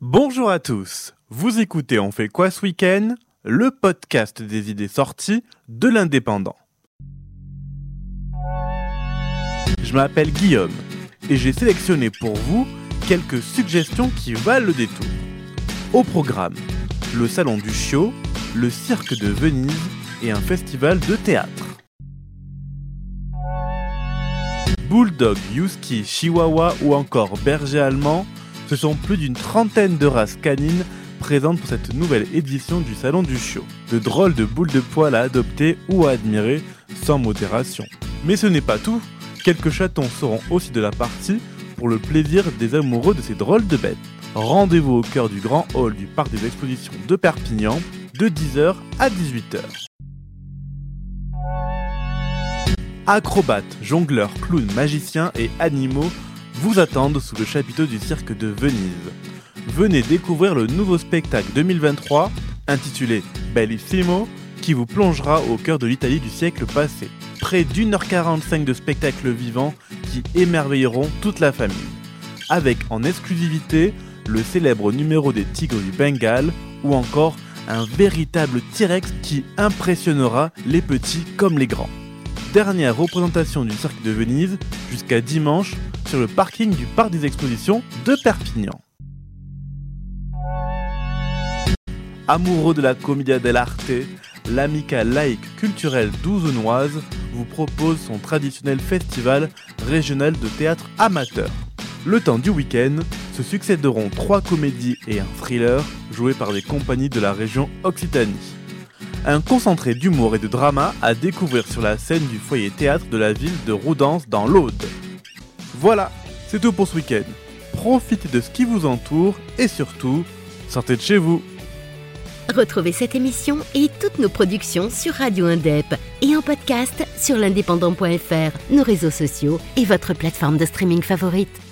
Bonjour à tous, vous écoutez On fait quoi ce week-end? Le podcast des idées sorties de l'indépendant. Je m'appelle Guillaume et j'ai sélectionné pour vous quelques suggestions qui valent le détour. Au programme, le salon du chiot, le cirque de Venise et un festival de théâtre. Bulldog, Husky, Chihuahua ou encore berger allemand, ce sont plus d'une trentaine de races canines présentes pour cette nouvelle édition du Salon du Chiot. De drôles de boules de poils à adopter ou à admirer sans modération. Mais ce n'est pas tout, quelques chatons seront aussi de la partie pour le plaisir des amoureux de ces drôles de bêtes. Rendez-vous au cœur du grand hall du parc des expositions de Perpignan de 10h à 18h. Acrobates, jongleurs, clowns, magiciens et animaux vous attendent sous le chapiteau du cirque de Venise. Venez découvrir le nouveau spectacle 2023 intitulé Bellissimo qui vous plongera au cœur de l'Italie du siècle passé. Près d'une heure 45 de spectacles vivants qui émerveilleront toute la famille. Avec en exclusivité le célèbre numéro des Tigres du Bengale ou encore un véritable T-Rex qui impressionnera les petits comme les grands dernière représentation du Cirque de Venise jusqu'à dimanche sur le parking du Parc des Expositions de Perpignan. Amoureux de la commedia dell'arte, l'Amica laïque culturelle douzenoise vous propose son traditionnel festival régional de théâtre amateur. Le temps du week-end, se succéderont trois comédies et un thriller joués par des compagnies de la région Occitanie un concentré d'humour et de drama à découvrir sur la scène du foyer théâtre de la ville de Roudance dans l'Aude. Voilà, c'est tout pour ce week-end. Profitez de ce qui vous entoure et surtout, sortez de chez vous. Retrouvez cette émission et toutes nos productions sur Radio Indep et en podcast sur l'indépendant.fr, nos réseaux sociaux et votre plateforme de streaming favorite.